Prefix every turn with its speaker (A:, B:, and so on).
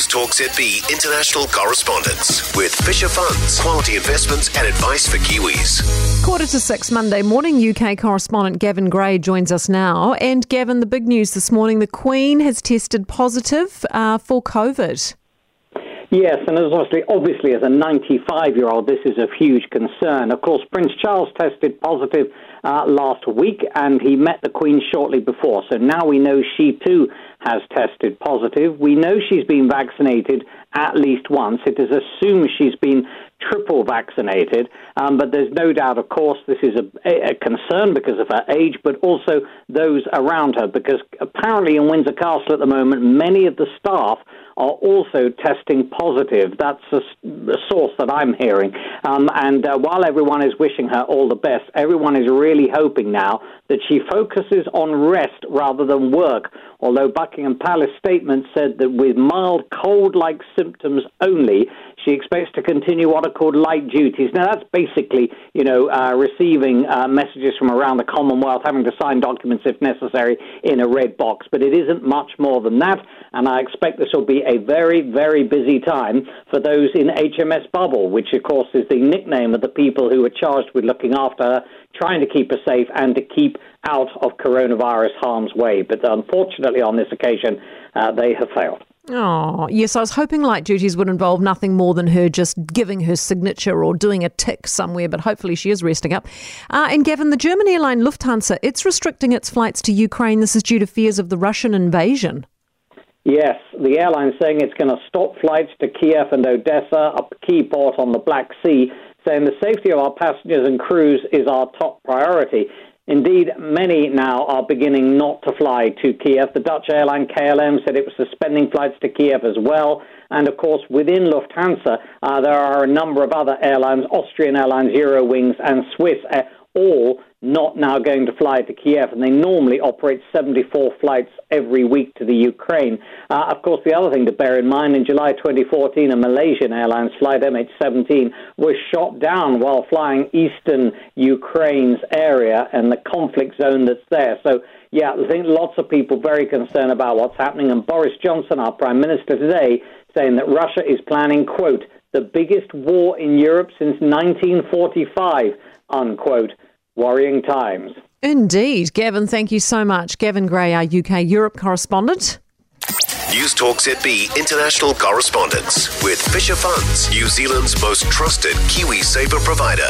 A: News Talk ZB international correspondence with Fisher Funds, quality investments and advice for Kiwis.
B: Quarter to six Monday morning, UK correspondent Gavin Gray joins us now. And Gavin, the big news this morning the Queen has tested positive uh, for COVID.
C: Yes, and as obviously, obviously, as a 95 year old, this is of huge concern. Of course, Prince Charles tested positive uh, last week, and he met the Queen shortly before. So now we know she too has tested positive. We know she's been vaccinated at least once. It is assumed she's been triple vaccinated, um, but there's no doubt, of course, this is a, a, concern because of her age, but also those around her, because apparently in Windsor Castle at the moment, many of the staff are also testing positive. That's a, a source that I'm hearing. Um, and uh, while everyone is wishing her all the best, everyone is really hoping now that she focuses on rest rather than work. Although Buckingham Palace statement said that with mild cold like symptoms only, she expects to continue what are called light duties. Now, that's basically, you know, uh, receiving uh, messages from around the Commonwealth, having to sign documents if necessary in a red box. But it isn't much more than that, and I expect this will be a very, very busy time for those in HMS Bubble, which, of course, is the nickname of the people who are charged with looking after her, trying to keep her safe, and to keep out of coronavirus harm's way. But unfortunately, on this occasion, uh, they have failed.
B: Oh, yes, I was hoping light duties would involve nothing more than her just giving her signature or doing a tick somewhere, but hopefully she is resting up. Uh, and Gavin, the German airline Lufthansa, it's restricting its flights to Ukraine. This is due to fears of the Russian invasion.
C: Yes, the airline saying it's going to stop flights to Kiev and Odessa, a key port on the Black Sea, saying the safety of our passengers and crews is our top priority. Indeed, many now are beginning not to fly to Kiev. The Dutch airline KLM said it was suspending flights to Kiev as well. And of course, within Lufthansa, uh, there are a number of other airlines, Austrian Airlines, Eurowings, and Swiss, uh, all not now going to fly to Kiev, and they normally operate 74 flights every week to the Ukraine. Uh, of course, the other thing to bear in mind in July 2014, a Malaysian Airlines flight MH17 was shot down while flying eastern Ukraine's area and the conflict zone that's there. So, yeah, I think lots of people very concerned about what's happening. And Boris Johnson, our Prime Minister today, saying that Russia is planning, quote, the biggest war in Europe since 1945, unquote worrying times.
B: Indeed. Gavin, thank you so much. Gavin Gray, our UK Europe correspondent.
A: News Talk ZB international correspondence with Fisher Funds, New Zealand's most trusted Kiwi saver provider.